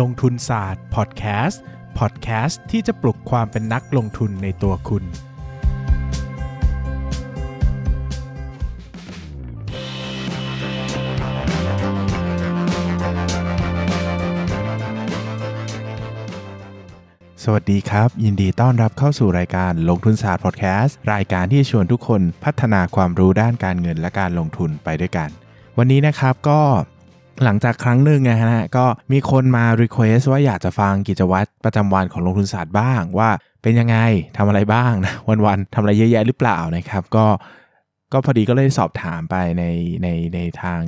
ลงทุนศาสตร์พอดแคสต์พอดแคสต์ที่จะปลุกความเป็นนักลงทุนในตัวคุณ สวัสดีครับ ยินดีต้อนรับเข้าสู่รายการลงทุนศาสตร์พอดแคสต์รายการที่ชวนทุกคนพัฒนาความรู้ด้านการเงินและการลงทุนไปด้วยกัน วันนี้นะครับก็ หลังจากครั้งหนึ่งนะฮะก็มีคนมา request ว่าอยากจะฟังกิจวัตรประจำวันของลงทุนศาสตร์บ้างว่าเป็นยังไงทำอะไรบ้างนะวันๆทำอะไรเยอะแยะหรือเปล่านะครับ ก็ก็พอดีก็เลยสอบถามไปในในในทาง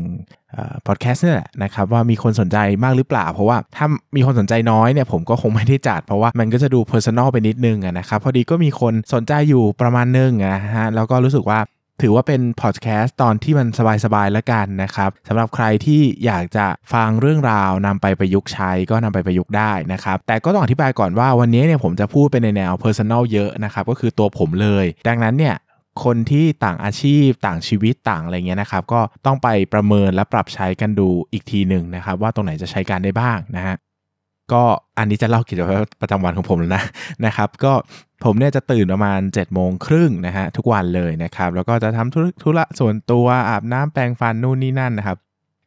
พอดแคสต์นี่แหละนะครับว่ามีคนสนใจมากหรือเปล่า เพราะว่าถ้ามีคนสนใจน้อยเนี่ยผมก็คงไม่ได้จัด เพราะว่ามันก็จะดู personal ไปนิดนึงนะครับพอดีก็มีคนสนใจอยู่ประมาณนึงนะฮะแล้วก็รู้สึกว่า ถือว่าเป็นพอดแคสต์ตอนที่มันสบายๆแล้วกันนะครับสำหรับใครที่อยากจะฟังเรื่องราวนำไปประยุกต์ใช้ก็นำไปประยุกต์ได้นะครับแต่ก็ต้องอธิบายก่อนว่าวันนี้เนี่ยผมจะพูดเป็นในแนว Personal เยอะนะครับก็คือตัวผมเลย ดังนั้นเนี่ยคนที่ต่างอาชีพต่างชีวิตต่างอะไรเงี้ยนะครับก็ต้องไปประเมินและปรับใช้กันดูอีกทีหนึ่งนะครับว่าตรงไหนจะใช้การได้บ้างนะฮะ ก็อันนี้จะเล่ากิจวัตรประจำวันของผมแล้วนะนะครับ ก็ผมเนี่ยจะตื่นประมาณ7จ็ดโมงครึ่งนะฮะทุกวันเลยนะครับ แล้วก็จะทำธุระส่วนตัวอาบน้ำแปรงฟันนู่นนี่นั่นนะครับ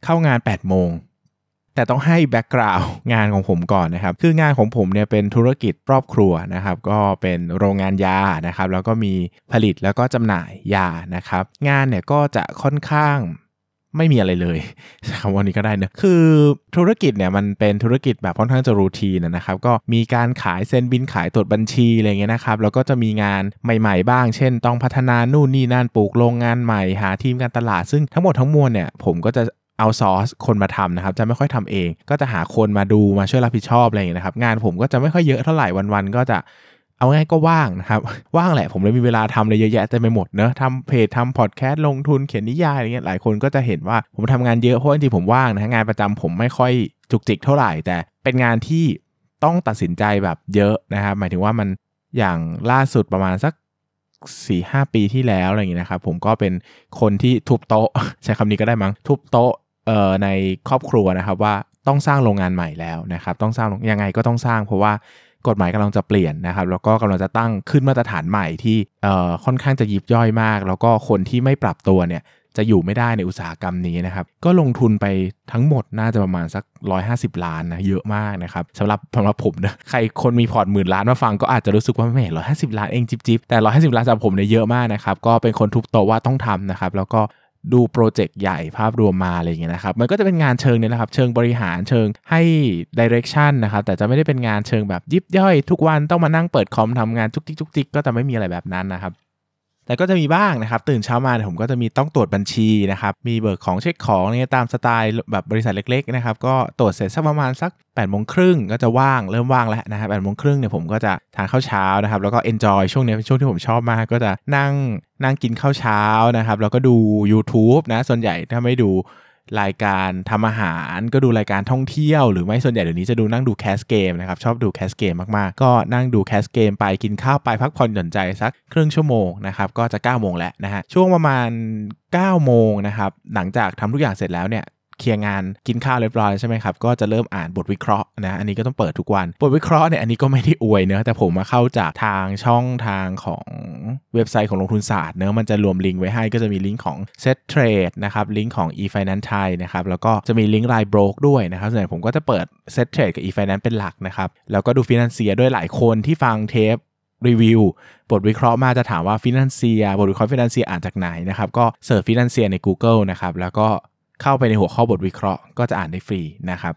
เข้างาน8ปดโมงแต่ต้องให้แบ็กกราวน์งานของผมก่อนนะครับ คืองานของผมเนี่ยเป็นธุรกิจครอบครัวนะครับ ก็เป็นโรงงานยานะครับ แล้วก็มีผลิตแล้วก็จำหน่ายยานะครับ งานเนี่ยก็จะค่อนข้าง ไม่มีอะไรเลยคำว่านี้ก็ได้นะคือธุรกิจเนี่ยมันเป็นธุรกิจแบบค่อนข้างจะรูทีนนะครับก็มีการขายเซ็นบินขายตรวจบัญชีอะไรเงี้ยนะครับแล้วก็จะมีงานใหม่ๆ บ้าง เช่น ต้องพัฒนานู่นนี่นั่นปลูกโรงงานใหม่หาทีมการตลาด ซึ่งทั้งหมดทั้งมวลเนี่ยผมก็จะเอาซอสคนมาทำนะครับ จะไม่ค่อยทำเอง ก็จะหาคนมาดูมาช่วยรับผิดชอบอะไรอย่างนี้นะครับ งานผมก็จะไม่ค่อยเยอะเท่าไหร่วันๆก็จะ เอาง่ายก็ว่างนะครับ ว่างแหละผมเลยมีเวลาทำอะไรเยอะแยะเต็มไปหมดเนอะทำเพจทำพอดแคสต์ลงทุนเขียนนิยายอะไรเงี้ยหลายคนก็จะเห็นว่าผมทำงานเยอะเพราะจริงๆผมว่างนะงานประจำผมไม่ค่อยจุกจิกเท่าไหร่ แต่เป็นงานที่ต้องตัดสินใจแบบเยอะนะครับ หมายถึงว่ามันอย่างล่าสุดประมาณสักสี่ห้าปีที่แล้วอะไรอย่างเงี้ยนะครับผมก็เป็นคนที่ทุบโต๊ะ ใช้คำนี้ก็ได้มั้งทุบโต๊ะเอ่อในครอบครัวนะครับว่าต้องสร้างโรงงานใหม่แล้วนะครับ ต้องสร้างยังไงก็ต้องสร้างเพราะว่า กฎหมายกำลังจะเปลี่ยนนะครับแล้วก็กำลังจะตั้งขึ้นมาตรฐานใหม่ที่ค่อนข้างจะยิบย่อยมาก แล้วก็คนที่ไม่ปรับตัวเนี่ยจะอยู่ไม่ได้ในอุตสาหกรรมนี้นะครับ ก็ลงทุนไปทั้งหมดน่าจะประมาณสัก 150 ล้านนะ เยอะมากนะครับสำหรับสำหรับผมนะใครคนมีพอร์ตหมื่นล้านมาฟังก็อาจจะรู้สึกว่าแหมร้อยห้าสิบล้านเองจิบๆแต่ร้อยห้าสิบล้านสำหรับผมเนี่ยเยอะมากนะครับ ก็เป็นคนทุบโต๊ะว่าต้องทำนะครับ แล้วก็ ดูโปรเจกต์ใหญ่ภาพรวมมาอะไรอย่างเงี้ยนะครับ มันก็จะเป็นงานเชิงเนี่ยนะครับเชิงบริหารเชิงให้ direction นะครับแต่จะไม่ได้เป็นงานเชิงแบบยิบย่อย ทุกวันต้องมานั่งเปิดคอมทำงานจุกจิกจุกจิกก็จะไม่มีอะไรแบบนั้นนะครับ แต่ก็จะมีบ้างนะครับตื่นเช้ามาผมก็จะมีต้องตรวจบัญชีนะครับมีเบิกของเช็คของเนี่ยตามสไตล์แบบบริษัทเล็กๆนะครับก็ตรวจเสร็จสักประมาณสักแปดโมงครึ่งก็จะว่างเริ่มว่างแล้วนะครับแปดโมงครึ่งเนี่ยผมก็จะทานข้าวเช้านะครับแล้วก็ enjoy ช่วงนี้เป็นช่วงที่ผมชอบมาก ก็จะนั่งนั่งกินข้าวเช้านะครับแล้วก็ดู YouTube นะส่วนใหญ่ถ้าไม่ดู รายการทำอาหารก็ดูรายการท่องเที่ยวหรือไม่ส่วนใหญ่เดี๋ยวนี้จะดูนั่งดูแคสเกมนะครับ ชอบดูแคสเกมมากๆ ก็นั่งดูแคสเกมไปกินข้าวไปพักผ่อนหย่อนใจสักครึ่งชั่วโมงนะครับ ก็จะเก้าโมงแล้วนะฮะช่วงประมาณ9โมงนะครับหลังจากทำทุกอย่างเสร็จแล้วเนี่ย เคลียร์งานกินข้าวเรียบร้อยใช่ไหมครับก็จะเริ่มอ่านบทวิเคราะห์นะอันนี้ก็ต้องเปิดทุกวัน บทวิเคราะห์เนี่ยอันนี้ก็ไม่ได้อวยเนะแต่ผมมาเข้าจากทางช่องทางของเว็บไซต์ของลงทุนศาสตร์เนะมันจะรวมลิงก์ไว้ให้ก็จะมีลิงก์ของ Set Trade นะครับลิงก์ของ eFinance Thai นะครับแล้วก็จะมีลิงก์ Line Broke ด้วยนะครับส่วนใหญ่ผมก็จะเปิด Set Trade กับ eFinance เป็นหลักนะครับแล้วก็ดูฟินแลนเซียด้วยหลายคนที่ฟังเทปรีวิวบทวิเคราะห์มาจะถามว่า Finansia บทวิเคราะห์ Finansia อ่านจากไหนนะครับ ก็ search Finansia ใน Google นะครับ แล้วก็ เข้าไปในหัวข้อบทวิเคราะห์ก็จะอ่านได้ฟรีนะครับ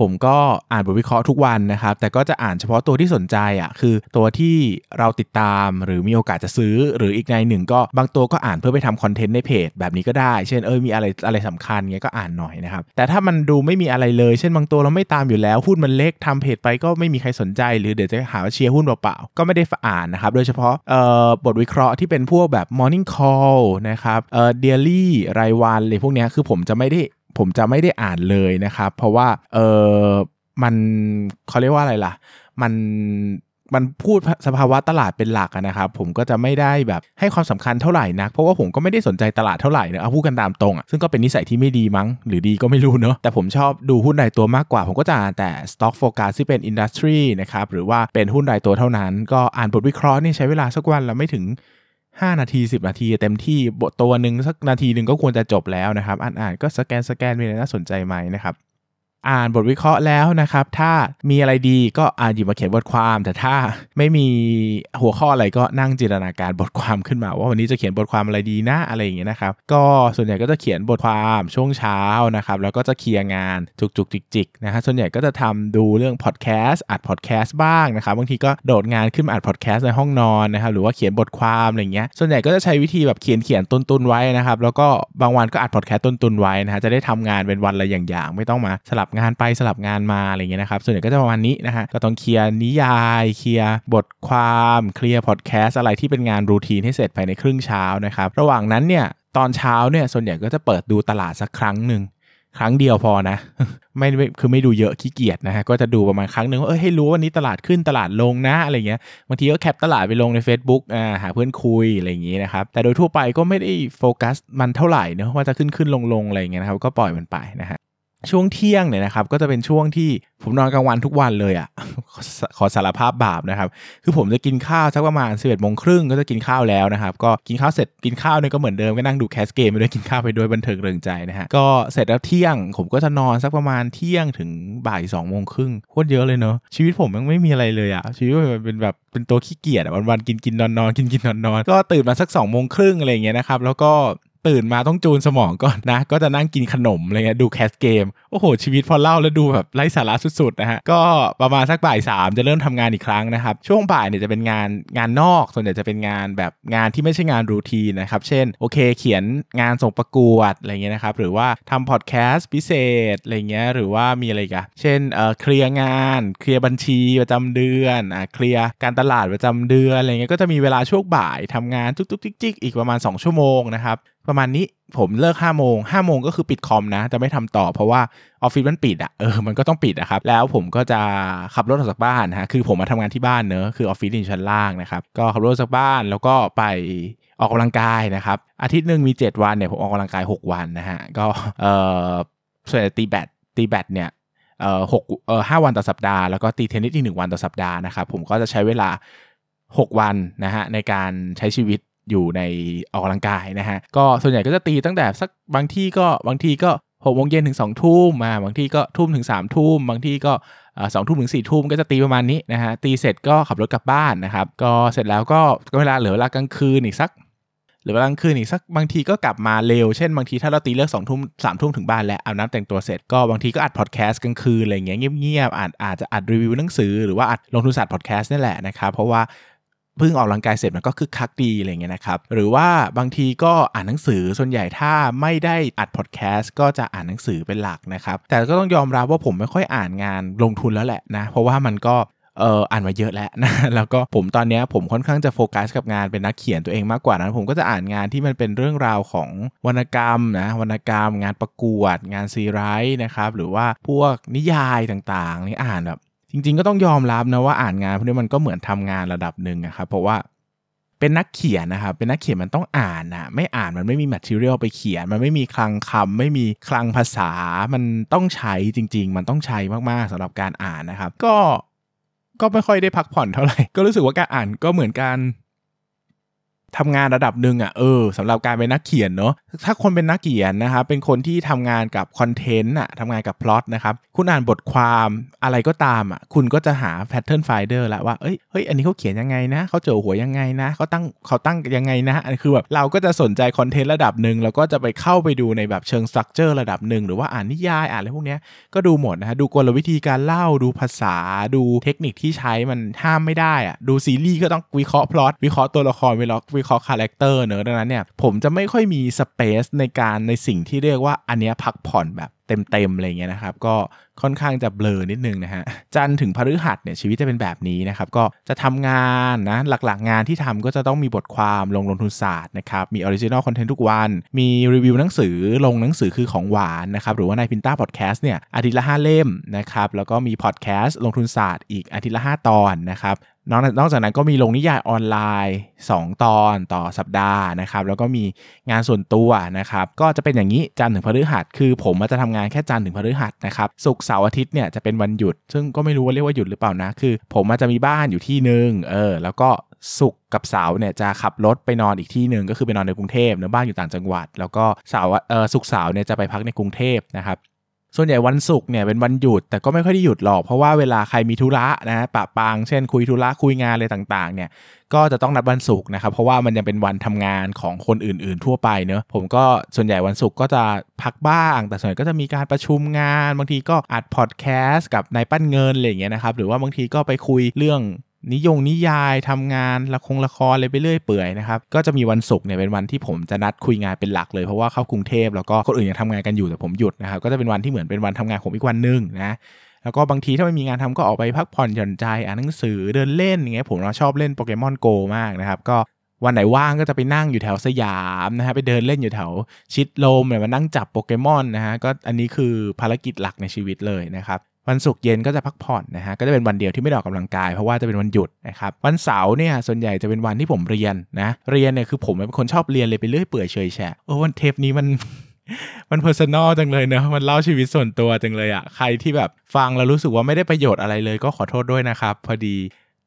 ผมก็อ่านบทวิเคราะห์ทุกวันนะครับ แต่ก็จะอ่านเฉพาะตัวที่สนใจอะคือตัวที่เราติดตามหรือมีโอกาสจะซื้อ หรืออีกในหนึ่งก็บางตัวก็อ่านเพื่อไปทำคอนเทนต์ในเพจแบบนี้ก็ได้ เช่นเออมีอะไรอะไรสำคัญเงี้ยก็อ่านหน่อยนะครับ แต่ถ้ามันดูไม่มีอะไรเลย เช่นบางตัวเราไม่ตามอยู่แล้วหุ้นมันเล็กทำเพจไปก็ไม่มีใครสนใจ หรือเดี๋ยวจะหาว่าเชียร์หุ้นเปล่าๆก็ไม่ได้อ่านนะครับ โดยเฉพาะเอ่อบทวิเคราะห์ที่เป็นพวกแบบ morning call นะครับเอ่อ daily รายวันอะไรพวกนี้คือผมจะไม่ได้ ผมจะไม่ได้อ่านเลยนะครับ เพราะว่าเออมันเขาเรียกว่าอะไรล่ะ มันมันพูดสภาวะตลาดเป็นหลักนะครับผมก็จะไม่ได้แบบให้ความสำคัญเท่าไหร่นัก เพราะว่าผมก็ไม่ได้สนใจตลาดเท่าไหร่เนอะเอาพูดกันตามตรงอะซึ่งก็เป็นนิสัยที่ไม่ดีมั้ง หรือดีก็ไม่รู้เนอะแต่ผมชอบดูหุ้นรายตัวมากกว่า ผมก็จะอ่านแต่ stock focus ที่เป็น industry นะครับหรือว่าเป็นหุ้นรายตัวเท่านั้น ก็อ่านบทวิเคราะห์นี่ใช้เวลาสักวันละไม่ถึง 5 นาที 10 นาทีเต็มที่บทตัวหนึ่งสักนาทีหนึ่งก็ควรจะจบแล้วนะครับ อ่านๆก็สแกนสแกนมีอะไรน่าสนใจไหมนะครับ อ่านบทวิเคราะห์แล้วนะครับ ถ้ามีอะไรดีก็อ่านหยิบมาเขียนบทความ แต่ถ้าไม่มีหัวข้ออะไรก็นั่งจินตนาการบทความขึ้นมา ว่าวันนี้จะเขียนบทความอะไรดีนะอะไรอย่างเงี้ยนะครับ ก็ส่วนใหญ่ก็จะเขียนบทความช่วงเช้านะครับแล้วก็จะเคลียร์งานจุกจุกจิกจิกนะฮะส่วนใหญ่ก็จะทำดูเรื่องพอดแคสต์อัดพอดแคสต์บ้างนะครับบางทีก็โดดงานขึ้นมาอัดพอดแคสต์ในห้องนอนนะครับหรือว่าเขียนบทความอะไรเงี้ยส่วนใหญ่ก็จะใช้วิธีแบบเขียนเขียนตุนตุนไว้นะครับแล้วก็บางวันก็อัดพอดแคสต์ตุนตุนไว้นะฮะจะได้ทำงานเป็นวันละอย่างๆไม่ต้องมาสลับงานไปสลับงานมาอะไรเงี้ยนะครับส่วนใหญ่ก็จะประมาณนี้นะฮะก็ต้องเคลียร์นิยายเคลียร์บทความเคลียร์พอดแคสต์อะไรที่เป็นงานรูทีนให้เสร็จภายในครึ่งเช้านะครับระหว่างนั้นเนี่ยตอนเช้าเนี่ยส่วนใหญ่ก็จะเปิดดูตลาดสักครั้งหนึ่งครั้งเดียวพอนะไม่คือไม่ดูเยอะขี้เกียจนะฮะก็จะดูประมาณครั้งหนึ่งว่าเออให้รู้ว่าวันนี้ตลาดขึ้นตลาดลงนะอะไรเงี้ยบางทีก็แคปตลาดไปลงใน Facebook อ่าหาเพื่อนคุยอะไรอย่างงี้นะครับแต่โดยทั่วไปก็ไม่ได้โฟกัสมันเท่าไหร่เนะว่าจะขึ้นขึ้นลงลงอะไรเงี้ยนะครับก็ปล่อยมันไปนะฮะ ช่วงเที่ยงเนี่ยนะครับก็จะเป็นช่วงที่ผมนอนกลางวันทุกวันเลยอะ่ะขอสารภาพบาปนะครับ คือผมจะกินข้าวสักประมาณ11บเอ็ดโมงครึ่งก็จะกินข้าวแล้วนะครับ ก็กินข้าวเสร็จกินข้าวเนี่ยก็เหมือนเดิมก็นั่งดูแคสเกมไปด้วยกินข้าวไปด้วยบันเทิงเริงใจนะฮะก็เสร็จแล้วเที่ยง ผมก็จะนอนสักประมาณเที่ยงถึงบ่าย2องโมงครึ่งโคตรเยอะเลยเนาะชีวิตผมยังไม่มีอะไรเลยอะ่ะชีวิตมันเป็นแบบเป็นตัวขี้เกียจอะวันกินกินนอนนอนกินกินนอนนอนก็ตื่นมาสัก2องโมงครึ่งอะไรเงี้ยนะครับแล้วก็ ตื่นมาต้องจูนสมองก่อนนะ ก็จะนั่งกินขนมอะไรเงี้ยดูแคสเกม โอ้โห ชีวิตพอเล่าแล้วดูแบบไร้สาระสุดๆนะฮะ ก็ประมาณสักบ่ายสามจะเริ่มทำงานอีกครั้งนะครับ ช่วงบ่ายเนี่ยจะเป็นงานงานนอก ส่วนใหญ่จะเป็นงานแบบงานที่ไม่ใช่งานรูทีนนะครับ เช่น โอเค เขียนงานส่งประกวดอะไรเงี้ยนะครับ หรือว่าทำพอดแคสต์พิเศษอะไรเงี้ย หรือว่ามีอะไรกันเช่นเอ่อเคลียร์งาน เคลียร์บัญชีประจำเดือนอ่าเคลียร์การตลาดประจำเดือนอะไรเงี้ย ก็จะมีเวลาช่วงบ่ายทำงานจุกๆจิกๆอีกประมาณ 2 ชั่วโมงนะครับ ประมาณนี้ผมเลิก5้าโมงห้าโมงก็คือปิดคอมนะ จะไม่ทำต่อเพราะว่าออฟฟิศมันปิดอะ่ะเออมันก็ต้องปิดนะครับ แล้วผมก็จะขับรถออกจากบ้านฮะคือผมมาทำงานที่บ้านเนอะคือออฟฟิศอยู่ชั้นล่างนะครับ ก็ขับรถจากบ้านแล้วก็ไปออกกำลังกายนะครับ อาทิตย์หนึ่งมี 7 วันเนี่ยผมออกกำลังกาย 6 วันนะฮะก็เออส่วนตีแบตตีแบตเนี่ยเออหกเออห้าวันต่อสัปดาห์แล้วก็ตีเทนนิสอีกหนึ่งวันต่อสัปดาห์นะครับผมก็จะใช้เวลา 6 วันนะฮะในการใช้ชีวิต อยู่ในออกกำลังกายนะฮะก็ส่วนใหญ่ก็จะตีตั้งแต่สักบางที่ก็บางทีก็หกโมงเย็นถึงสองทุ่มมาบางที่ก็ทุ่มถึงสามทุ่มบางที่ก็สองทุ่มถึงสี่ทุ่มก็จะตีประมาณนี้นะฮะตีเสร็จก็ขับรถกลับบ้านนะครับก็เสร็จแล้วก็เวลาเหลือเวลากลางคืนอีกสักหรือเวลากลางคืนอีกสักบางทีก็กลับมาเร็ว เช่นบางทีถ้าเราตีเลิกสองทุ่มสามทุ่มถึงบ้านแล้วอาบน้ำแต่งตัวเสร็จก็บางทีก็อัดพอดแคสต์กลางคืนอะไรเงี้ยเงียบๆอาจอาจจะอัดรีวิวหนังสือหรือว่าอัดลงทุนศาสตร์พอดแคสต์นี่แหละนะครับเพราะว่า เพิ่งออกกำลังกายเสร็จมันก็คึกคักดีอะไรเงี้ยนะครับหรือว่าบางทีก็อ่านหนังสือส่วนใหญ่ถ้าไม่ได้อัดพอดแคสต์ก็จะอ่านหนังสือเป็นหลักนะครับแต่ก็ต้องยอมรับว่าผมไม่ค่อยอ่านงานลงทุนแล้วแหละนะเพราะว่ามันก็เอออ่านมาเยอะแล้วนะแล้วก็ผมตอนนี้ผมค่อนข้างจะโฟกัสกับงานเป็นนักเขียนตัวเองมากกว่านั้นผมก็จะอ่านงานที่มันเป็นเรื่องราวของวรรณกรรมนะวรรณกรรม งานประกวด งานซีไรต์นะครับหรือว่าพวกนิยายต่างๆนี่อ่านแบบ จริง ๆ ก็ต้องยอมรับนะว่าอ่านงานพวกนี้มันก็เหมือนทำงานระดับหนึ่งนะครับ เพราะว่าเป็นนักเขียนนะครับ เป็นนักเขียนมันต้องอ่านนะไม่อ่านมันไม่มี material ไปเขียน มันไม่มีคลังคำไม่มีคลังภาษา มันต้องใช้จริง ๆ มันต้องใช้มากๆสำหรับการอ่านนะครับ ก็ก็ไม่ค่อยได้พักผ่อนเท่าไหร่ ก็รู้สึกว่าการอ่านก็เหมือนการทำงานระดับหนึ่งอะเออสำหรับการเป็นนักเขียนเนาะ ถ้าคนเป็นนักเขียนนะครับเป็นคนที่ทำงานกับคอนเทนต์อะทำงานกับพล็อตนะครับคุณอ่านบทความอะไรก็ตามอะคุณก็จะหา pattern finder แล้วว่าเอ้ยเฮ้ยอันนี้เขาเขียนยังไงนะเขาจั่วหัวยังไงนะเขาตั้งเขาตั้งยังไงนะอันคือแบบเราก็จะสนใจคอนเทนต์ระดับหนึ่งแล้วก็จะไปเข้าไปดูในแบบเชิง structure ระดับหนึ่งหรือว่าอ่านนิยายอ่านอะไรพวกนี้ก็ดูหมดนะฮะดูกลวิธีการเล่าดูภาษาดูเทคนิคที่ใช้มันห้ามไม่ได้อะดูซีรีส์ก็ต้องวิเคราะห์พล็อตวิเคราะห์ตัวละครวิเคราะห์วิเคราะห์คาแรคเตอร์เนอะดังนั้นเนี่ยผมจะไม่ค่อยมี space ในการในสิ่งที่เรียกว่าอันนี้พักผ่อนแบบ เต็มๆอะไรเงี้ยนะครับก็ค่อนข้างจะเบลอนิดนึงนะฮะจันถึงพฤหัสเนี่ยชีวิตจะเป็นแบบนี้นะครับก็จะทำงานนะหลักๆงานที่ทำก็จะต้องมีบทความลงลงทุนศาสตร์นะครับมี original content ทุกวัน มีรีวิวหนังสือลงหนังสือคือของหวานนะครับหรือว่านายพินต้าพอดแคสต์เนี่ยอาทิตย์ละ5เล่มนะครับแล้วก็มีพอดแคสต์ลงทุนศาสตร์อีกอาทิตย์ละ 5 ตอนนะครับนอกนอกจากนั้นก็มีลงนิยายออนไลน์ 2 ตอนต่อสัปดาห์นะครับแล้วก็มีงานส่วนตัวนะครับก็จะเป็นอย่างนี้จันถึงพฤหัสคือผมจะทำงานแค่จันทร์ถึงพฤหัสนะครับศุกร์เสาร์อาทิตย์เนี่ยจะเป็นวันหยุด ซึ่งก็ไม่รู้ว่าเรียกว่าหยุดหรือเปล่านะ คือ ผมอาจะมีบ้านอยู่ที่หนึ่งเออแล้วก็ศุกร์กับเสาร์เนี่ยจะขับรถไปนอนอีกที่หนึ่งก็คือไปนอนในกรุงเทพเนื้อบ้านอยู่ต่างจังหวัด แล้วก็เสาร์เออศุกร์เสาร์เนี่ยจะไปพักในกรุงเทพนะครับ ส่วนใหญ่วันศุกร์เนี่ยเป็นวันหยุดแต่ก็ไม่ค่อยได้หยุดหรอก เพราะว่าเวลาใครมีธุระนะปะปางเช่นคุยธุระคุยงานอะไรต่างๆเนี่ยก็จะต้องนัดวันศุกร์นะครับเพราะว่ามันยังเป็นวันทำงานของคนอื่น ๆ ทั่วไปเนอะผมก็ส่วนใหญ่วันศุกร์ก็จะพักบ้าง แต่ส่วนใหญ่ก็จะมีการประชุมงาน บางทีก็อัดพอดแคสต์กับนายปั้นเงินอะไรอย่างเงี้ยนะครับหรือว่าบางทีก็ไปคุยเรื่อง นิยงนิยายทำงานละครละครอะไรไปเรื่อยเปื่อยนะครับก็จะมีวันศุกร์เนี่ยเป็นวันที่ผมจะนัดคุยงานเป็นหลักเลยเพราะว่าเข้ากรุงเทพแล้วก็คนอื่นยังทำงานกันอยู่แต่ผมหยุดนะครับก็จะเป็นวันที่เหมือนเป็นวันทำงานผมอีกวันหนึ่งนะแล้วก็บางทีถ้าไม่มีงานทำก็ออกไปพักผ่อนหย่อนใจอ่านหนังสือเดินเล่นอย่างเงี้ยผมชอบเล่นโปเกมอนโกมากนะครับก็วันไหนว่างก็จะไปนั่งอยู่แถวสยามนะฮะไปเดินเล่นอยู่แถวชิดลมเนี่ยมานั่งจับโปเกมอนนะฮะก็อันนี้คือภารกิจหลักในชีวิตเลยนะครับ วันศุกร์เย็นก็จะพักผ่อนนะฮะก็จะเป็นวันเดียวที่ไม่ได้ออกกำลังกายเพราะว่าจะเป็นวันหยุดนะครับวันเสาร์เนี่ยส่วนใหญ่จะเป็นวันที่ผมเรียนนะเรียนเนี่ยคือผมเป็นคนชอบเรียนเลยไปเรื่อยเปื่อยเฉื่อยแฉะโอ้วันเทปนี้มันมัน personal จังเลยเนอะมันเล่าชีวิตส่วนตัวจังเลยอะใครที่แบบฟังแล้วรู้สึกว่าไม่ได้ประโยชน์อะไรเลยก็ขอโทษด้วยนะครับ พอดี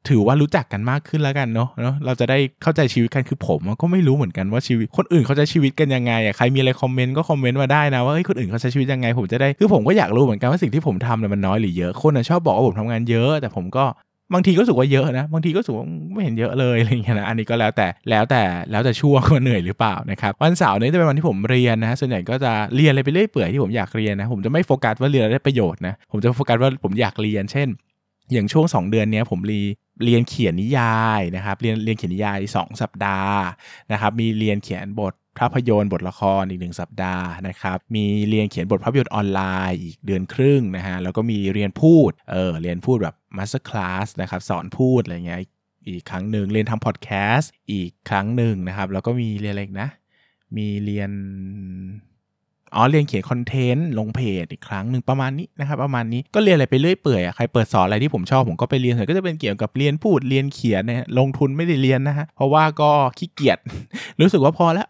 ถือว่ารู้จักกันมากขึ้นแล้วกันเนาะเนาะเราจะได้เข้าใจชีวิตกันคือผมก็ไม่รู้เหมือนกันว่าชีวิตคนอื่นเขาใช้ชีวิตกันยังไงอะใครมีอะไรคอมเมนต์ก็คอมเมนต์มาได้นะว่าเฮ้ยคนอื่นเขาใช้ชีวิตยังไง ผมจะได้คือผมก็อยากรู้เหมือนกันว่าสิ่งที่ผมทำเนี่ยมันน้อยหรือเยอะคนชอบบอกว่าผมทำงานเยอะ แต่ผมก็บางทีก็รู้สึกว่าเยอะนะบางทีก็รู้สึกว่าไม่เห็นเยอะเลยอะไรเงี้ยนะอันนี้ก็แล้วแต่แล้วแต่แล้วแต่ช่วงว่าเหนื่อยหรือเปล่านะครับวันเสาร์นี้จะเป็นวันที่ผมเรียนนะส่วนใหญ่ก็จะเรียนอะไรไปเรื่อยเปื่อยที่ผมอยากเรียนนะผมจะไม่โฟกัสว่าเรียนได้ประโยชน์นะผมจะโฟกัสว่าผมอยากเรียนเช่น อย่างช่วง 2 เดือนนี้ผมรีเรียนเขียนนิยายนะครับ เรียนเรียนเขียนนิยาย 2 สัปดาห์นะครับ มีเรียนเขียนบทภาพยนตร์บทละครอีกหนึ่งสัปดาห์นะครับ มีเรียนเขียนบทภาพยนตร์ออนไลน์อีกเดือนครึ่งนะฮะ แล้วก็มีเรียนพูด เออ เรียนพูดแบบ masterclass นะครับ สอนพูดอะไรเงี้ย อีกครั้งหนึ่งเรียนทำพอดแคสต์อีกครั้งหนึ่งนะครับ แล้วก็มีเรียนอะไรนะ มีเรียน อ๋อเรียนเขียนคอนเทนต์ลงเพจอีกครั้งหนึ่งประมาณนี้นะครับประมาณนี้ก็เรียนอะไรไปเรื่อยเปื่อยใครเปิดสอนอะไรที่ผมชอบผมก็ไปเรียนส่วนก็จะเป็นเกี่ยวกับเรียนพูดเรียนเขียนเนี่ยลงทุนไม่ได้เรียนนะฮะเพราะว่าก็ขี้เกียจรู้สึกว่าพอแล้ว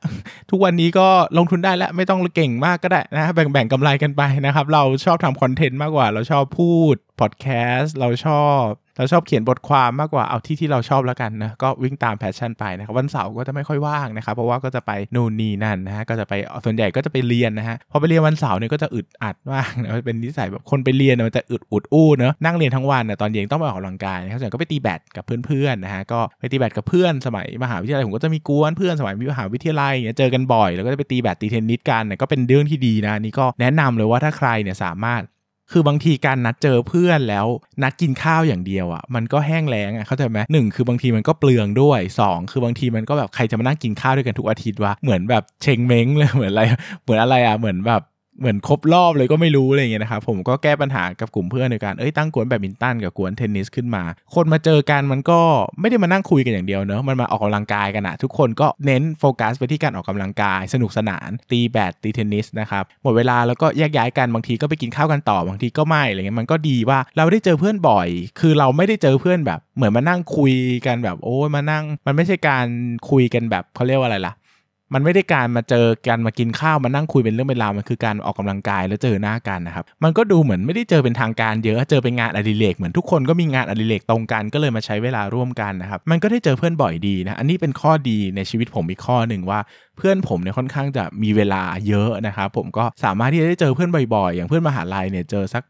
ทุกวันนี้ก็ลงทุนได้แล้วไม่ต้องเก่งมากก็ได้นะแบ่งแบ่งกำไรกันไปนะครับเราชอบทำคอนเทนต์มากกว่าเราชอบพูด พอดแคสต์เราชอบเราชอบเขียนบทความมากกว่าเอาที่ที่เราชอบแล้วกันนะก็วิ่งตาม passion ไปนะครับวันเสาร์ก็จะไม่ค่อยว่างนะครับเพราะว่าก็จะไปนู่นนี่นั่นนะฮะก็จะไปส่วนใหญ่ก็จะไปเรียนนะฮะพอไปเรียนวันเสาร์เนี่ยก็จะอึดอัดมากนะเป็นนิสัยแบบคนไปเรียนมันจะอึดอุดอู้เนอะนั่งเรียนทั้งวันนะตอนเย็นต้องไปออกกำลังกายนะครับส่วนก็ไปตีแบดกับเพื่อนๆนะฮะก็ไปตีแบดกับเพื่อนสมัยมหาวิทยาลัยผมก็จะมีก๊วนเพื่อนสมัยมหาวิทยาลัยเนี่ยเจอกันบ่อย แล้วก็จะไปตีแบดตีเทนนิสกันก็เป็นเรื่องที่ดีนะนี่ก็แนะนำเลยว่าถ้าใครเนี่ยสามารถ คือบางทีการนัดเจอเพื่อนแล้วนัดกินข้าวอย่างเดียวอะ่ะมันก็แห้งแล้งอะ่ะเข้าใจไหมหนึ่งคือบางทีมันก็เปลืองด้วย 2 คือบางทีมันก็แบบใครจะมานั่งกินข้าวด้วยกันทุกอาทิตย์วะเหมือนแบบเชงเม้งเลยเหมือนอะไรเหมือนอะไรอะ่ะเหมือนแบบ เหมือนครบรอบเลยก็ไม่รู้อะไรเงี้ยนะครับผมก็แก้ปัญหากับกลุ่มเพื่อนในการเอ้ยตั้งกวนแบบมินตันกับกวนเทนนิสขึ้นมา คนมาเจอกันมันก็ไม่ได้มานั่งคุยกันอย่างเดียวเนอะมันมาออกกำลังกายกันอะทุกคนก็เน้นโฟกัสไปที่การออกกำลังกายสนุกสนาน ตีแบดตีเทนนิสนะครับหมดเวลาแล้วก็แยกย้ายกันบางทีก็ไปกินข้าวกันต่อบางทีก็ไม่อะไรเงี้ยมันก็ดีว่าเราได้เจอเพื่อนบ่อย คือเราไม่ได้เจอเพื่อนแบบ เหมือนมานั่งคุยกันแบบโอ้ยมานั่ง มันไม่ใช่การคุยกันแบบเขาเรียกว่าอะไรล่ะ มันไม่ได้การมาเจอกันมากินข้าวมานั่งคุยเป็นเรื่องเป็นราวมันคือการออกกำลังกายแล้วเจอหน้ากันนะครับมันก็ดูเหมือนไม่ได้เจอเป็นทางการเยอะเจอเป็นงานอดิเรกเหมือนทุกคนก็มีงานอดิเรกตรงกันก็เลยมาใช้เวลาร่วมกันนะครับมันก็ได้เจอเพื่อนบ่อยดีนะอันนี้เป็นข้อดีในชีวิตผมอีกข้อหนึ่งว่าเพื่อนผมเนี่ยค่อนข้างจะมีเวลาเยอะนะครับผมก็สามารถที่จะได้เจอเพื่อนบ่อยๆ อย่างเพื่อนมหาลัยเนี่ยเจอสัก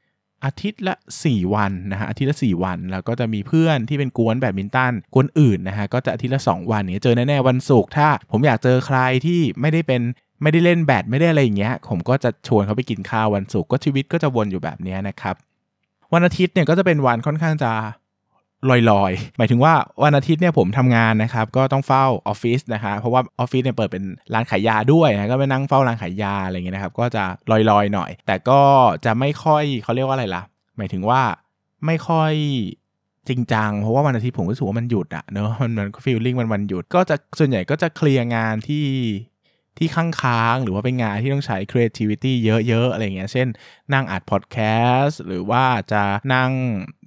อาทิตย์ละ 4 วันนะฮะอาทิตย์ละ 4 วัน แล้วก็จะมีเพื่อนที่เป็นกวนแบดมินตันกวนอื่นนะฮะก็จะอาทิตย์ละ 2 วันเนี่ยเจอแน่ๆวันศุกร์ถ้า ผมอยากเจอใครที่ไม่ได้เป็นไม่ได้เล่นแบดไม่ได้อะไรอย่างเงี้ยผมก็จะชวนเขาไปกินข้าววันศุกร์ก็ชีวิตก็จะวนอยู่แบบนี้นะครับวันอาทิตย์เนี่ยก็จะเป็นวันค่อนข้างจะ ลอยๆ หมายถึงว่าวันอาทิตย์เนี่ยผมทำงานนะครับ ก็ต้องเฝ้าออฟฟิศนะคะ เพราะว่าออฟฟิศเนี่ยเปิดเป็นร้านขายยาด้วยนะก็ไปนั่งเฝ้าร้านขายยาอะไรเงี้ยนะครับ ก็จะลอยๆหน่อย แต่ก็จะไม่ค่อยเขาเรียกว่าอะไรล่ะ หมายถึงว่าไม่ค่อยจริงจัง เพราะว่าวันอาทิตย์ผมก็รู้สึกว่ามันหยุดอะเนอะมันมันฟีลลิ่งมันวันหยุด ก็จะส่วนใหญ่ก็จะเคลียร์งานที่ที่ข้างค้างหรือว่าเป็นงานที่ต้องใช้ creativity เยอะๆ อะไรเงี้ย เช่น นั่งอัดพอดแคสต์ หรือว่าจะนั่ง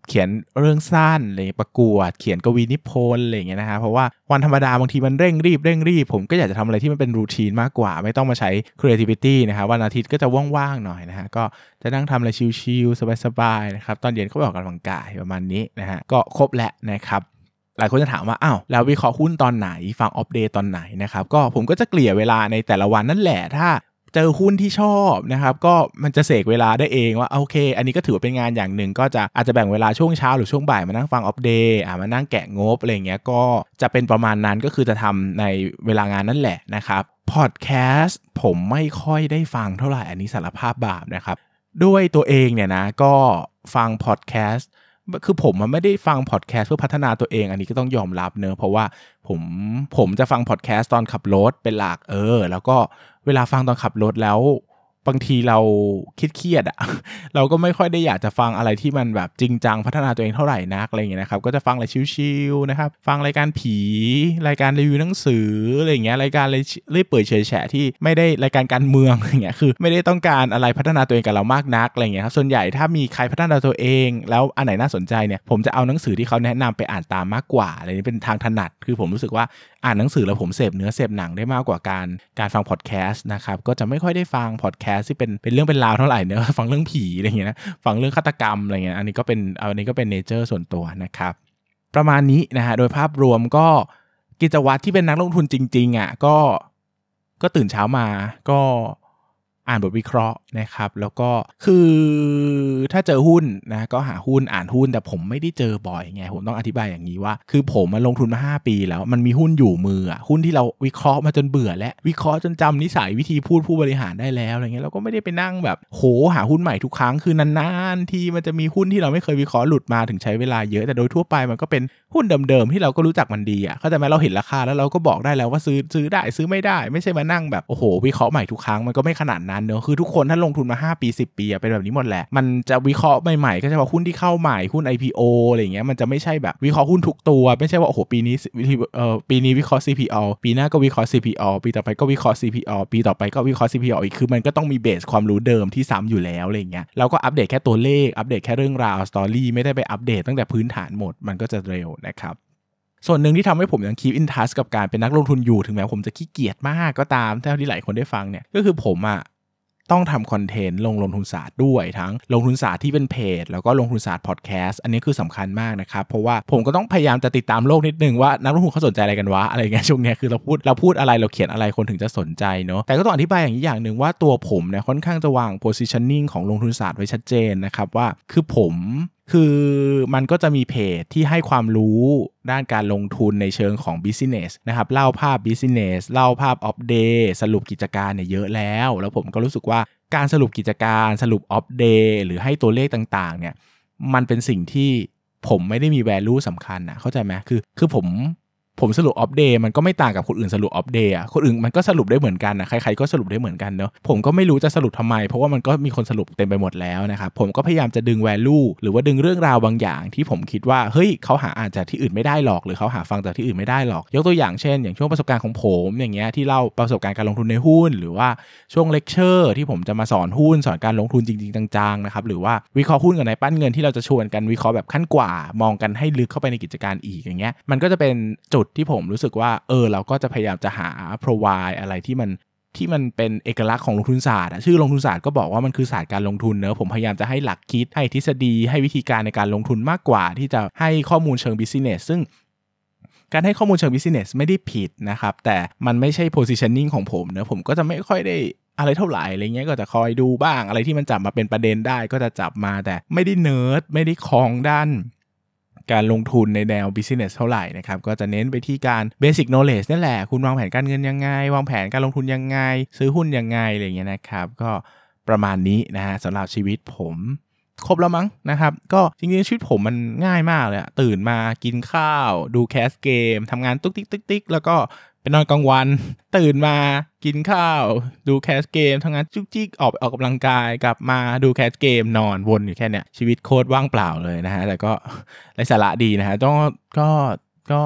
เขียนเรื่องสั้นเลยประกวด เขียนกวีนิพนธ์อะไรเงี้ยนะฮะเพราะว่าวันธรรมดาบางทีมันเร่งรีบเร่งรีบ ผมก็อยากจะทำอะไรที่มันเป็นรูทีนมากกว่า ไม่ต้องมาใช้ creativity นะครับวันอาทิตย์ก็จะว่างๆหน่อยนะฮะก็จะนั่งทำอะไรชิลๆสบายๆนะครับตอนเย็นก็ไปออกกำลังกายประมาณนี้นะฮะก็ครบแล้วนะครับหลายคนจะถามว่าอ้าวแล้ววิเคราะห์หุ้นตอนไหนฟังอัปเดตตอนไหนนะครับก็ผมก็จะเกลี่ยเวลาในแต่ละวันนั่นแหละถ้า เจอหุ้นที่ชอบนะครับก็มันจะเสกเวลาได้เองว่าโอเค อันนี้ก็ถือว่าเป็นงานอย่างหนึ่ง ก็จะอาจจะแบ่งเวลาช่วงเช้าหรือช่วงบ่ายมานั่งฟังอัปเดตอ่ามานั่งแกะงบอะไรเงี้ยก็จะเป็นประมาณนั้นก็คือจะทำในเวลางานนั่นแหละนะครับพอดแคสต์ผมไม่ค่อยได้ฟังเท่าไหร่อันนี้สารภาพบาปนะครับด้วยตัวเองเนี่ยนะก็ฟังพอดแคสต์คือผมมันไม่ได้ฟังพอดแคสต์เพื่อพัฒนาตัวเองอันนี้ก็ต้องยอมรับเนอะเพราะว่าผมผมจะฟังพอดแคสต์ตอนขับรถเป็นหลักเออ แล้วก็ เวลาฟังตอนขับรถแล้ว บางทีเราคิดเครียดอะเราก็ไม่ค่อยได้อยากจะฟังอะไรที่มันแบบจริงจังพัฒนาตัวเองเท่าไหร่นักอะไรอย่างเงี้ยนะครับก็จะฟังอะไรชิวๆนะครับฟังรายการผีรายการรีวิวหนังสืออะไรอย่างเงี้ยรายการอะไรเรื่อยเปื่อยเฉยแฉะที่ไม่ได้รายการการเมืองอย่างเงี้ยคือ ไม่ได้ต้องการอะไรพัฒนาตัวเองกับเรามากนักอะไรอย่างเงี้ยครับส่วนใหญ่ถ้ามีใครพัฒนาตัวเอง แล้วอันไหนน่าสนใจเนี่ยผมจะเอาหนังสือที่เขาแนะนำไปอ่านตามมากกว่าอะไรนี้เป็นทางถนัดคือผมรู้สึกว่าอ่านหนังสือแล้วผมเสพเนื้อเสพหนังได้มากกว่าการการฟังพอดแคสต์นะครับก็จะไม่ค่อยได้ฟังพอดแคสที่เป็นเป็นเรื่องเป็นราวเท่าไหร่เนี่ยฟังเรื่องผีอะไรเงี้ยนะฟังเรื่องฆาตกรรมอะไรเงี้ยอันนี้ก็เป็นอันนี้ก็เป็นเนเจอร์ส่วนตัวนะครับประมาณนี้นะฮะโดยภาพรวมก็กิจวัตรที่เป็นนักลงทุนจริงๆอะก็ก็ตื่นเช้ามาก็ อ่านบทวิเคราะห์นะครับ แล้วก็คือถ้าเจอหุ้นนะก็หาหุ้นอ่านหุ้นแต่ผมไม่ได้เจอบ่อยไงผมต้องอธิบายอย่างนี้ว่า คือผมมาลงทุนมา 5 ปีแล้วมันมีหุ้นอยู่มืออะหุ้นที่เราวิเคราะห์มาจนเบื่อและวิเคราะห์จนจำนิสัยวิธีพูดผู้บริหารได้แล้วอะไรเงี้ยเราก็ไม่ได้ไปนั่งแบบโหหาหุ้นใหม่ทุกครั้งคือนานๆ ที่มันจะมีหุ้นที่เราไม่เคยวิเคราะห์หลุดมาถึงใช้เวลาเยอะแต่โดยทั่วไปมันก็เป็นหุ้นเดิมๆที่เราก็รู้จักมันดีอะเข้าใจไหมเราเห็นราคาแล้วเราก็บอกได้แล้วว่าซื้อซื้อได้ซื้อไม่ได้ ไม่ใช่มานั่งแบบโอ้โหวิเคราะห์ใหม่ทุกครั้งมันก็ไม่ขนาดนั้นเนอะคือทุกคนถ้าลงทุนมา 5 ปี 10 ปีอะเป็นแบบนี้หมดแหละ มันจะวิเคราะห์ใหม่ๆ ก็จะว่าหุ้นที่เข้าใหม่หุ้น IPO อะไรเงี้ยมันจะไม่ใช่แบบวิเคราะห์หุ้นทุกตัวไม่ใช่ว่าโอ้โหปีนี้เอ่อปีนี้วิเคราะห์ CPO ปีหน้าก็วิเคราะห์ CPO ปีต่อไปก็วิเคราะห์ CPO ปีต่อไปก็วิเคราะห์ CPO อีกคือมันก็ต้องมีเบสความรู้เดิมที่ซ้ำอยู่แล้วอะไรเงี้ยเราก็อัปเดตแค่ตัวเลขอัปเดตแค่เรื่องราวสตอรี่ไม่ได้ไปอัปเดตตั้งแต่พื้นฐานหมดมันก็จะเร็วนะครับส่วนหนึ่งที่ทำให้ผมยัง keep in touch กับการเป็นนักลงทุนอยู่ถึงแม้ผมจะขี้เกียจมากก็ตามเท่าที่หลายคนได้ฟังเนี่ยก็คือผมอะ ต้องทำคอนเทนต์ลงลงทุนศาสตร์ด้วยทั้งลงทุนศาสตร์ที่เป็นเพจ แล้วก็ลงทุนศาสตร์พอดแคสต์อันนี้คือสำคัญมากนะครับ เพราะว่าผมก็ต้องพยายามจะติดตามโลกนิดนึงว่านักลงทุนเขาสนใจอะไรกันวะอะไรเงี้ยช่วงนี้คือเราพูดเราพูดอะไรเราเขียนอะไรคนถึงจะสนใจเนาะแต่ก็ต้องอธิบายอย่างนี้อย่างหนึ่งว่าตัวผมเนี่ยค่อนข้างจะวาง positioning ของลงทุนศาสตร์ไว้ชัดเจนนะครับว่าคือผมคือมันก็จะมีเพจที่ให้ความรู้ด้านการลงทุนในเชิงของ business นะครับ เล่าภาพ business เล่าภาพ Opp Day สรุปกิจการเนี่ยเยอะแล้ว แล้วผมก็รู้สึกว่าการสรุปกิจการสรุป Opp Day หรือให้ตัวเลขต่างๆเนี่ยมันเป็นสิ่งที่ผมไม่ได้มี value สำคัญนะเข้าใจไหมคือคือผม ผมสรุป Opp Day มันก็ไม่ต่างกับคนอื่นสรุป Opp Day อะคนอื่นมันก็สรุปได้เหมือนกันนะใครๆก็สรุปได้เหมือนกันเนาะผมก็ไม่รู้จะสรุปทำไม เพราะว่ามันก็มีคนสรุปเต็มไปหมดแล้วนะครับผมก็พยายามจะดึง value หรือว่าดึงเรื่องราวบางอย่าง ที่ผมคิดว่าเฮ้ยเขาหาอ่านจากที่อื่นไม่ได้หรอก หรือเขาหาฟังจากที่อื่นไม่ได้หรอก ยกตัวอย่างเช่น อย่างช่วงประสบการณ์ของผมอย่างเงี้ยที่เล่าประสบการณ์การลงทุนในหุ้น หรือว่าช่วงเลคเชอร์ที่ผมจะมาสอนหุ้นสอนการลงทุนจริง ๆ จังๆนะครับหรือว่าวิเคราะห์หุ้นกับนายปั้นเงินที่เราจะชวนกันวิเคราะห์แบบขั้นกว่า มองกันให้ลึกเข้าไปในกิจการอีกอย่างเงี้ยมันก็จะเป็นจุดที่ผมรู้สึกว่า เออ เราก็จะพยายามจะหา provide อะไรที่มันที่มันเป็นเอกลักษณ์ของลงทุนศาสตร์ชื่อลงทุนศาสตร์ก็บอกว่ามันคือศาสตร์การลงทุนเนอะผมพยายามจะให้หลักคิดให้ทฤษฎี ให้วิธีการในการลงทุนมากกว่า ที่จะให้ข้อมูลเชิง business ซึ่งการให้ข้อมูลเชิง business ไม่ได้ผิดนะครับ แต่มันไม่ใช่ positioning ของผมเนอะผมก็จะไม่ค่อยได้อะไรเท่าไหร่อะไรเงี้ยก็จะคอยดูบ้างอะไรที่มันจับมาเป็นประเด็นได้ก็จะจับมาแต่ไม่ได้เนิร์ดไม่ได้คลองด้าน การลงทุนในแนว business เท่าไหร่นะครับก็จะเน้นไปที่การ basic knowledge นั่นแหละ คุณวางแผนการเงินยังไง วางแผนการลงทุนยังไง ซื้อหุ้นยังไงอะไรเงี้ยนะครับก็ประมาณนี้นะฮะสำหรับชีวิตผมครบแล้วมั้งนะครับ ก็จริงๆชีวิตผมมันง่ายมากเลยตื่นมากินข้าว ดูแคสเกมทำงานตุ๊กติ๊กติ๊กติ๊กแล้วก็ ไปนอนกลางวัน ตื่นมากินข้าว ดูแคสเกมทำงานจุกจิกออกออกกำลังกายกลับมาดูแคสเกมนอนวนอยู่แค่เนี้ยชีวิตโคตรว่างเปล่าเลยนะฮะแต่ก็ไร้สาระดีนะฮะต้องก็ก็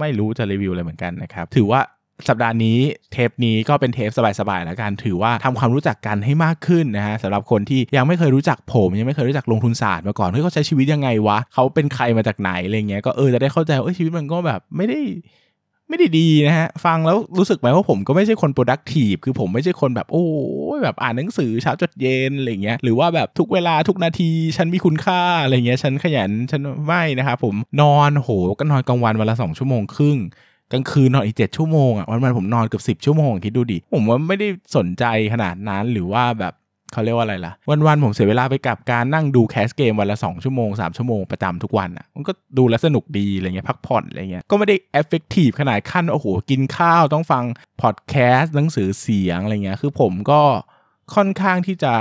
ไม่รู้จะรีวิวอะไรเหมือนกันนะครับ ถือว่าสัปดาห์นี้เทปนี้ก็เป็นเทปสบายๆแล้วกันถือว่าทำความรู้จักกันให้มากขึ้นนะฮะสำหรับคนที่ยังไม่เคยรู้จักผม ยังไม่เคยรู้จักลงทุนศาสตร์มาก่อนเฮ้ยเขาใช้ชีวิตยังไงวะเขาเป็นใครมาจากไหนอะไรเงี้ยก็เออจะได้เข้าใจว่าชีวิตมันก็แบบไม่ได้ ไม่ได้ดีนะฮะ ฟังแล้วรู้สึกไหมว่าผมก็ไม่ใช่คน productive คือผมไม่ใช่คนแบบโอ้ยแบบอ่านหนังสือเช้าจดเย็นอะไรเงี้ยหรือว่าแบบทุกเวลาทุกนาที ฉันมีคุณค่าอะไรเงี้ยฉันขยันฉันไม่นะครับผมนอนโหก็นอนกลางวันวันละสองชั่วโมงครึ่งกลางคืนนอนอีกเจ็ดชั่วโมงอะวันวันผมนอนเกือบสิบชั่วโมงคิดดูดิผมว่าไม่ได้สนใจขนาดนั้นหรือว่าแบบ เขาเรียกว่าอะไรล่ะ วันๆผมเสียเวลาไปกับการนั่งดูแคสเกมวันละ 2 ชั่วโมง 3 ชั่วโมงประจำทุกวันอะมันก็ดูแลสนุกดีอะไรเงี้ยพักผ่อนอะไรเงี้ยก็ไม่ได้ effective ขนาดขั้นโอ้โหกินข้าวต้องฟังพอดแคสต์หนังสือเสียงอะไรเงี้ยคือผมก็ค่อนข้างที่จะ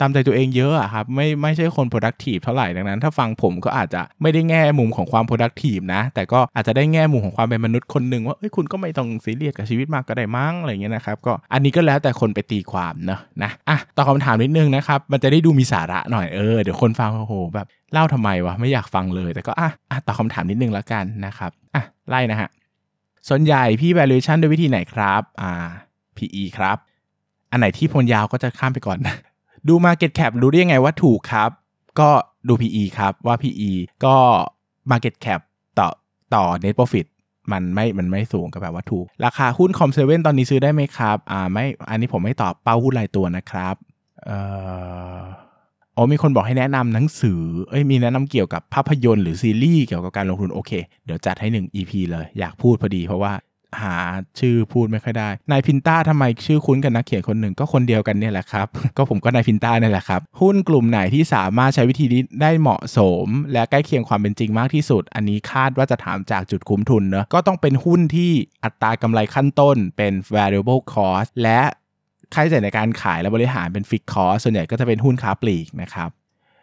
ตามใจตัวเองเยอะอะครับไม่ไม่ใช่คน productive เท่าไหร่ดังนั้น ถ้าฟังผมก็อาจจะไม่ได้แง่มุมของความ productive นะ แต่ก็อาจจะได้แง่มุมของความเป็นมนุษย์คนหนึ่งว่าเอ้ยคุณก็ไม่ต้องซีเรียสกับชีวิตมากก็ได้มั้งอะไรเงี้ยนะครับก็อันนี้ก็แล้วแต่คนไปตีความเนอะนะอะตอบคำถามนิดนึงนะครับมันจะได้ดูมีสาระหน่อยเออเดี๋ยวคนฟังโอ้โหแบบเล่าทำไมวะไม่อยากฟังเลย แต่ก็อะอะตอบคำถามนิดนึงแล้วกันนะครับอะไล่นะฮะส่วนใหญ่พี่ valuation ด้วยวิธีไหนครับอ่า PE ครับ อันไหนที่พลยาวก็จะข้ามไปก่อน ดู Market Cap รู้ได้ยังไงว่าถูกครับ ก็ดู PE ครับว่า PE ก็ Market Cap ต่อต่อ Net Profit มันไม่ มันไม่สูงก็แบบว่าถูก ราคาหุ้นคอมเซเว่นตอนนี้ซื้อได้ไหมครับ อ่าไม่ อันนี้ผมไม่ตอบเป้าหุ้นรายตัวนะครับ เอ่ออ๋อมีคนบอกให้แนะนำหนังสือ เอ้ย มีแนะนำเกี่ยวกับภาพยนตร์หรือซีรีส์เกี่ยวกับการลงทุนโอเค เดี๋ยวจัดให้ 1 EP เลย อยากพูดพอดีเพราะว่า หาชื่อพูดไม่ค่อยได้ นายพินต้าทำไมชื่อคุ้นกับนักเขียนคนหนึ่งก็คนเดียวกันเนี่ยแหละครับ ก็ผมก็นายพินต้าเนี่ยแหละครับ หุ้นกลุ่มไหนที่สามารถใช้วิธีนี้ได้เหมาะสม และใกล้เคียงความเป็นจริงมากที่สุด อันนี้คาดว่าจะถามจากจุดคุ้มทุนเนอะก็ต้องเป็นหุ้นที่อัตรากำไรขั้นต้นเป็น variable cost และค่าใช้จ่ายในการขายและบริหารเป็น fixed cost ส่วนใหญ่ก็จะเป็นหุ้นค้าปลีกนะครับ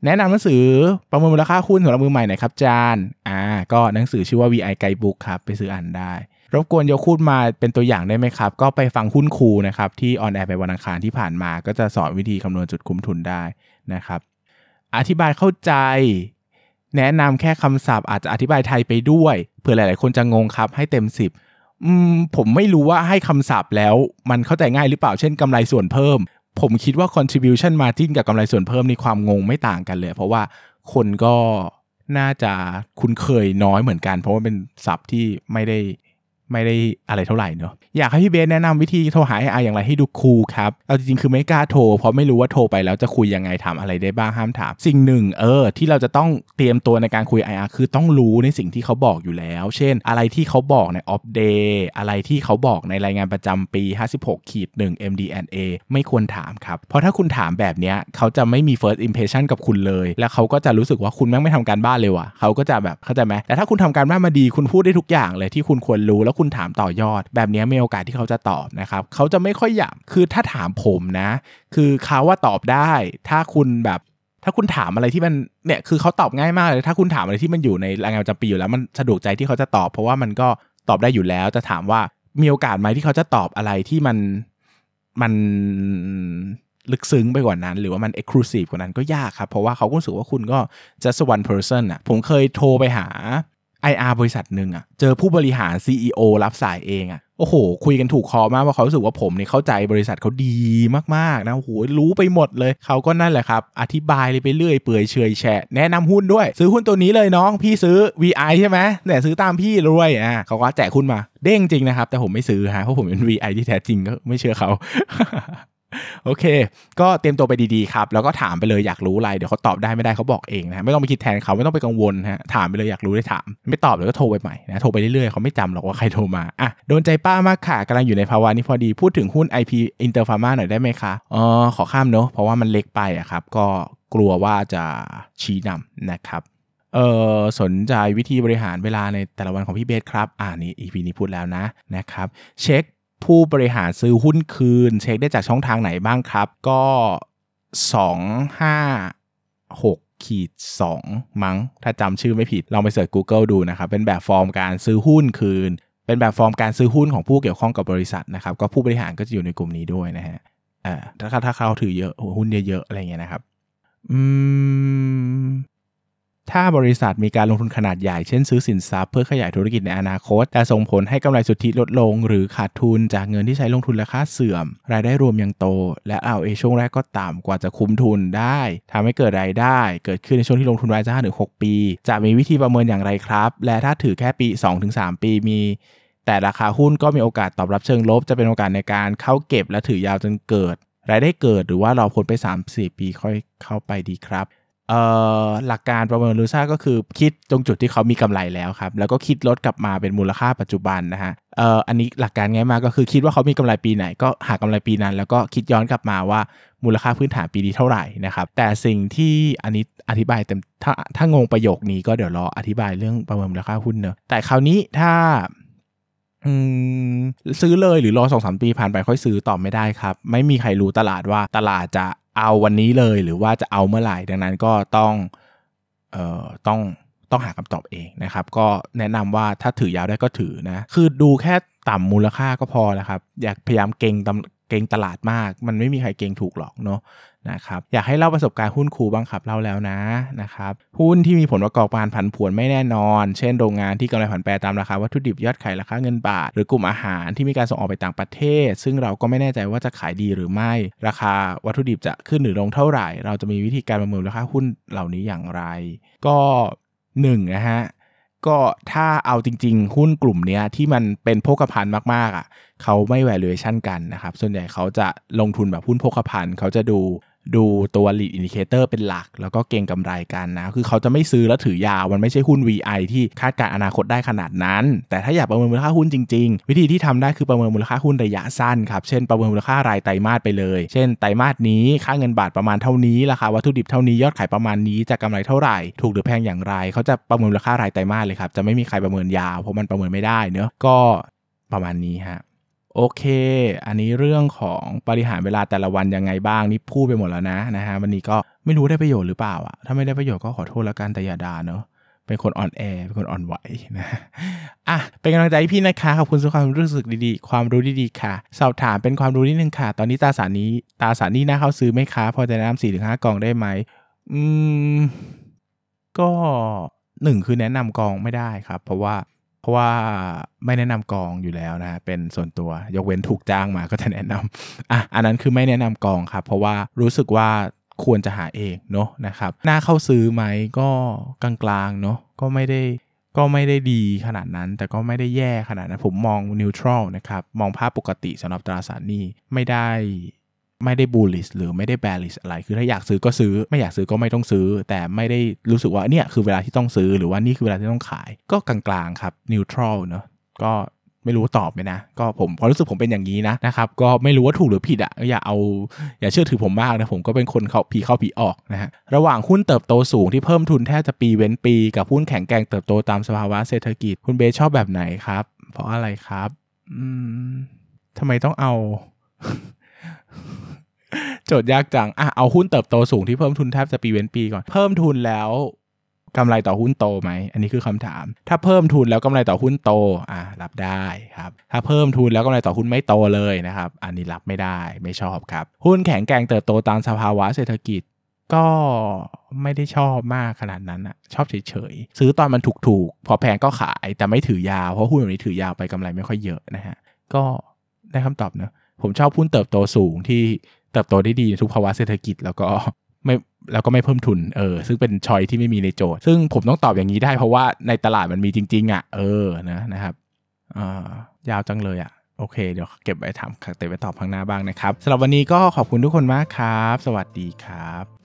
แนะนำหนังสือประเมินมูลค่าหุ้นสำหรับมือใหม่หน่อยครับจานอ่าก็หนังสือชื่อว่า VI Guidebook ครับไปซื้ออ่านได้ รบกวนยกคูดมาเป็นตัวอย่างได้ไหมครับ ก็ไปฟังหุ้นครูนะครับ ที่ออนแอร์ไปวันอังคารที่ผ่านมา ก็จะสอนวิธีคำนวณจุดคุ้มทุนได้นะครับ อธิบายเข้าใจ แนะนำแค่คำศัพท์อาจจะอธิบายไทยไปด้วยเผื่อหลาย ๆ คนจะงงครับให้เต็ม 10อืมผมไม่รู้ว่าให้คำศัพท์แล้วมันเข้าใจง่ายหรือเปล่าเช่นกำไรส่วนเพิ่ม ผมคิดว่า contribution margin กับกำไรส่วนเพิ่มนี่ความงงไม่ต่างกันเลย เพราะว่าคนก็น่าจะคุ้นเคยน้อยเหมือนกัน เพราะว่าเป็นศัพท์ที่ไม่ได้ ไม่ได้อะไรเท่าไหร่เนาะอยากให้พี่เบสแนะนำวิธีโทรหาไออย่างไรให้ดูคูลครับ เอาจริงๆคือไม่กล้าโทร เพราะไม่รู้ว่าโทรไปแล้วจะคุยยังไงถามอะไรได้บ้างห้ามถาม สิ่งหนึ่งเออ ที่เราจะต้องเตรียมตัวในการคุย IR คือต้องรู้ในสิ่งที่เขาบอกอยู่แล้ว เช่น อะไรที่เขาบอกในออฟเดย์อะไรที่เขาบอกในรายงานประจำปี 56ขีด1 MDNA ไม่ควรถามครับ เพราะถ้าคุณถามแบบเนี้ยเขาจะไม่มี first impression กับคุณเลย แล้วเขาก็จะรู้สึกว่าคุณแม่งไม่ทำการบ้านเลยว่ะเขาก็จะแบบเข้าใจไหมแต่ถ้าคุณทำการบ้านมาดีคุณพูดได้ทุกอย่างเลยที่คุณควรรู้แล้วคุณถามต่อยอด แบบนี้มีโอกาสที่เขาจะตอบนะครับเขาจะไม่ค่อยอยากคือถ้าถามผมนะ คือเขาว่าตอบได้ ถ้าคุณแบบถ้าคุณถามอะไรที่มันเนี่ยคือเขาตอบง่ายมากเลยถ้าคุณถามอะไรที่มันอยู่ในรายงานประจำปีอยู่แล้วมันสะดวกใจที่เขาจะตอบ เพราะว่ามันก็ตอบได้อยู่แล้วจะถามว่ามีโอกาสไหมที่เขาจะตอบอะไรที่มันมันลึกซึ้งไปกว่านั้น หรือว่ามัน exclusive กว่านั้นก็ยากครับ เพราะว่าเขาก็รู้สึกว่าคุณก็ just one person อะผมเคยโทรไปหา IR บริษัทหนึ่งอะเจอผู้บริหาร CEO รับสายเองอะโอ้โห คุยกันถูกคอมากว่าเขารู้สึกว่าผมเนี่ยเข้าใจบริษัทเขาดีมากๆนะโอ้โหรู้ไปหมดเลย เขาก็นั่นแหละครับ อธิบายเลยไปเรื่อยเปื่อยเฉยแฉะแนะนำหุ้นด้วย ซื้อหุ้นตัวนี้เลยน้อง พี่ซื้อ VI ใช่ไหมแต่ซื้อตามพี่รวยอะเขาก็แจกหุ้นมา เด้งจริงนะครับ แต่ผมไม่ซื้อฮะเพราะผมเป็น VI ที่แท้จริงก็ไม่เชื่อเขา โอเค ก็เตรียมตัวไปดีๆครับแล้วก็ถามไปเลยอยากรู้อะไรเดี๋ยวเขาตอบได้ไม่ได้เขาบอกเองนะไม่ต้องไปคิดแทนเขาไม่ต้องไปกังวลฮะถามไปเลยอยากรู้ได้ถาม ไม่ตอบเดี๋ยวก็โทรไปใหม่นะโทรไปเรื่อยๆเขาไม่จำหรอกว่าใครโทรมาอะโดนใจป้ามากค่ะกำลังอยู่ในภาวะนี้พอดีพูดถึงหุ้น IP Inter Pharma หน่อยได้ไหมคะอ๋อขอข้ามเนาะเพราะว่ามันเล็กไปอะครับก็กลัวว่าจะชี้นำนะครับเออสนใจวิธีบริหารเวลาในแต่ละวันของพี่เบสครับ อ่านี่ EP นี้พูดแล้วนะนะครับ เช็ค ผู้บริหารซื้อหุ้นคืน เช็คได้จากช่องทางไหนบ้างครับ ก็ 2 5 6ขีด2มั้ง ถ้าจำชื่อไม่ผิด ลองไปเสิร์ช Google ดูนะครับ เป็นแบบฟอร์มการซื้อหุ้นคืน เป็นแบบฟอร์มการซื้อหุ้นของผู้เกี่ยวข้องกับบริษัทนะครับ ก็ผู้บริหารก็จะอยู่ในกลุ่มนี้ด้วยนะฮะอ่าถ้าถ้าเขาถือเยอะหุ้นเยอะๆ อะไรเงี้ยนะครับ อืม ถ้าบริษัทมีการลงทุนขนาดใหญ่เช่นซื้อสินทรัพย์เพื่อขยายธุรกิจในอนาคต แต่ส่งผลให้กำไรสุทธิลดลง หรือขาดทุนจากเงินที่ใช้ลงทุนและค่าเสื่อม รายได้รวมยังโต และเอาเอช่วงแรกก็ต่ำกว่าจะคุ้มทุนได้ทำให้เกิดรายได้ เกิดขึ้นในช่วงที่ลงทุนไว้จะห้าถึงหปี จะมีวิธีประเมินอย่างไรครับ และถ้าถือแค่ปี 2-3 ปีมีแต่ราคาหุ้นก็มีโอกาสตอบรับเชิงลบ จะเป็นโอกาสในการเข้าเก็บและถือยาวจนเกิด รายได้เกิดหรือว่ารอพ้นไป 3-4 ปีค่อยเข้าไปดีครับ หลักการประเมินลูซ่าก็คือคิดตรงจุดที่เขามีกำไรแล้วครับ แล้วก็คิดลดกลับมาเป็นมูลค่าปัจจุบันนะฮะเอ่ออันนี้หลักการง่ายมากก็คือคิดว่าเขามีกำไรปีไหน ก็หากำไรปีนั้น แล้วก็คิดย้อนกลับมาว่ามูลค่าพื้นฐานปีนี้เท่าไหร่นะครับแต่สิ่งที่อันนี้อธิบายเต็มถ้าถ้างงประโยคนี้ก็เดี๋ยวรออธิบายเรื่องประเมินมูลค่าหุ้นเนอะแต่คราวนี้ถ้าซื้อเลยหรือรอสองสามปีผ่านไปค่อยซื้อตอบไม่ได้ครับ ไม่มีใครรู้ตลาดว่าตลาดจะ เอาวันนี้เลยหรือว่าจะเอาเมื่อไหร่ดังนั้นก็ต้องเอ่อต้องต้องหาคำตอบเองนะครับ ก็แนะนำว่าถ้าถือยาวได้ก็ถือนะ คือดูแค่ต่ำมูลค่าก็พอแล้วครับ อยากพยายามเก่ง เก่งตลาดมาก มันไม่มีใครเก่งถูกหรอกเนาะนะครับอยากให้เล่าประสบการณ์หุ้นครูบ้างครับเล่าแล้วนะนะครับหุ้นที่มีผลประกอบการผันผวนไม่แน่นอน เช่นโรงงานที่กำไรผันแปรตามราคาวัตถุดิบยอดขายราคาเงินบาท หรือกลุ่มอาหารที่มีการส่งออกไปต่างประเทศ ซึ่งเราก็ไม่แน่ใจว่าจะขายดีหรือไม่ ราคาวัตถุดิบจะขึ้นหรือลงเท่าไหร่ เราจะมีวิธีการประเมินราคาหุ้นเหล่านี้อย่างไร ก็1นนะฮะ ก็ถ้าเอาจริง ๆ หุ้นกลุ่มนี้ที่มันเป็นโภคภัณฑ์มากๆอะเขาไม่ valuation กันนะครับ ส่วนใหญ่เขาจะลงทุนแบบหุ้นโภคภัณฑ์เขาจะดู ดูตัว lead indicator เป็นหลัก แล้วก็เก่งกำไรกันนะ คือเขาจะไม่ซื้อแล้วถือยาว มันไม่ใช่หุ้น VI ที่คาดการอนาคตได้ขนาดนั้น แต่ถ้าอยากประเมินมูลค่าหุ้นจริง ๆ วิธีที่ทำได้คือประเมินมูลค่าหุ้นระยะสั้นครับ เช่นประเมินมูลค่ารายไตรมาสไปเลย เช่น ไตรมาสนี้ ค่าเงินบาทประมาณเท่านี้ ราคาวัตถุดิบเท่านี้ ยอดขายประมาณนี้ จะกำไรเท่าไหร่ ถูกหรือแพงอย่างไร เขาจะประเมินมูลค่ารายไตรมาสเลยครับ จะไม่มีใครประเมินยาว เพราะมันประเมินไม่ได้เนอะก็ประมาณนี้ฮะ โอเค อันนี้เรื่องของบริหารเวลาแต่ละวันยังไงบ้างนี่พูดไปหมดแล้วนะนะฮะวันนี้ก็ไม่รู้ได้ประโยชน์หรือเปล่าอะถ้าไม่ได้ประโยชน์ก็ขอโทษแล้วกันแต่อย่าด่าเนาะเป็นคนอ่อนแอเป็นคนอ่อนไหวนะอะเป็นกำลังใจพี่นะคะขอบคุณสำหรับความรู้สึกดีๆ ความรู้ดีๆค่ะ สอบถามเป็นความรู้นิดนึงค่ะ ตอนนี้ตาสารนี้ตาสารนี้น่าเข้าซื้อไหมคะพอจะแนะนำสี่ถึงห้ากองได้ไหมอืมก็หนึ่งคือแนะนำกองไม่ได้ครับ เพราะว่า เพราะว่าไม่แนะนำกองอยู่แล้วนะ เป็นส่วนตัวยกเว้นถูกจ้างมาก็จะแนะนำอะอันนั้นคือไม่แนะนำกองครับ เพราะว่ารู้สึกว่าควรจะหาเองเนาะนะครับน่าเข้าซื้อไหมก็กลางๆเนาะก็ไม่ได้ก็ไม่ได้ดีขนาดนั้น แต่ก็ไม่ได้แย่ขนาดนั้น ผมมองนิวทรัลนะครับ มองภาพปกติสำหรับตราสารหนี้ไม่ได้ ไม่ได้บูลลิสหรือไม่ได้แบลิสอะไร คือถ้าอยากซื้อก็ซื้อ ไม่อยากซื้อก็ไม่ต้องซื้อ แต่ไม่ได้รู้สึกว่าเนี่ยคือเวลาที่ต้องซื้อหรือว่านี่คือเวลาที่ต้องขาย ก็กลางๆครับนิวทรัลเนาะก็ไม่รู้ตอบไหมนะ ก็ผมพอรู้สึกผมเป็นอย่างนี้นะนะครับ ก็ไม่รู้ว่าถูกหรือผิดอะ่ะอย่าเอา อย่าเชื่อถือผมมากนะ ผมก็เป็นคนเขาผีเข้าผีออกนะฮะ ระหว่างหุ้นเติบโตสูงที่เพิ่มทุนแทบจะปีเว้นปี กับหุ้นแข็งแกร่งเติบโตตามสภาวะเศรษฐกิจ คุณเบสชอบแบบไหนครับ เพราะอะไรครับ อืมทำไมต้องเอา โจทย์ยากจัง อะ เอาหุ้นเติบโตสูงที่เพิ่มทุนแทบจะปีเว้นปีก่อน เพิ่มทุนแล้วกำไรต่อหุ้นโตไหม อันนี้คือคำถาม ถ้าเพิ่มทุนแล้วกำไรต่อหุ้นโต อะรับได้ครับ ถ้าเพิ่มทุนแล้วกำไรต่อหุ้นไม่โตเลยนะครับ อันนี้รับไม่ได้ ไม่ชอบครับ หุ้นแข็งแกร่งเติบโตตามสภาวะเศรษฐกิจ ก็ไม่ได้ชอบมากขนาดนั้นอะชอบเฉยๆ ซื้อตอนมันถูกๆ พอแพงก็ขาย แต่ไม่ถือยาว เพราะหุ้นแบบนี้ถือยาวไปกำไรไม่ค่อยเยอะนะฮะ ก็ได้คำตอบเนะ ผมชอบหุ้นเติบโตสูงที่เติบโตได้ดีในทุกภาวะเศรษฐกิจแล้วก็ไม่แล้วก็ไม่เพิ่มทุนเออซึ่งเป็นชอยที่ไม่มีในโจทย์ ซึ่งผมต้องตอบอย่างนี้ได้เพราะว่าในตลาดมันมีจริง ๆอะ่ะเออนะนะครับอ่ายาวจังเลยอะ่ะโอเค เดี๋ยวเก็บไว้ทำเก็บไว้ตอบข้างหน้าบ้างนะครับสำหรับวันนี้ก็ขอบคุณทุกคนมากครับ สวัสดีครับ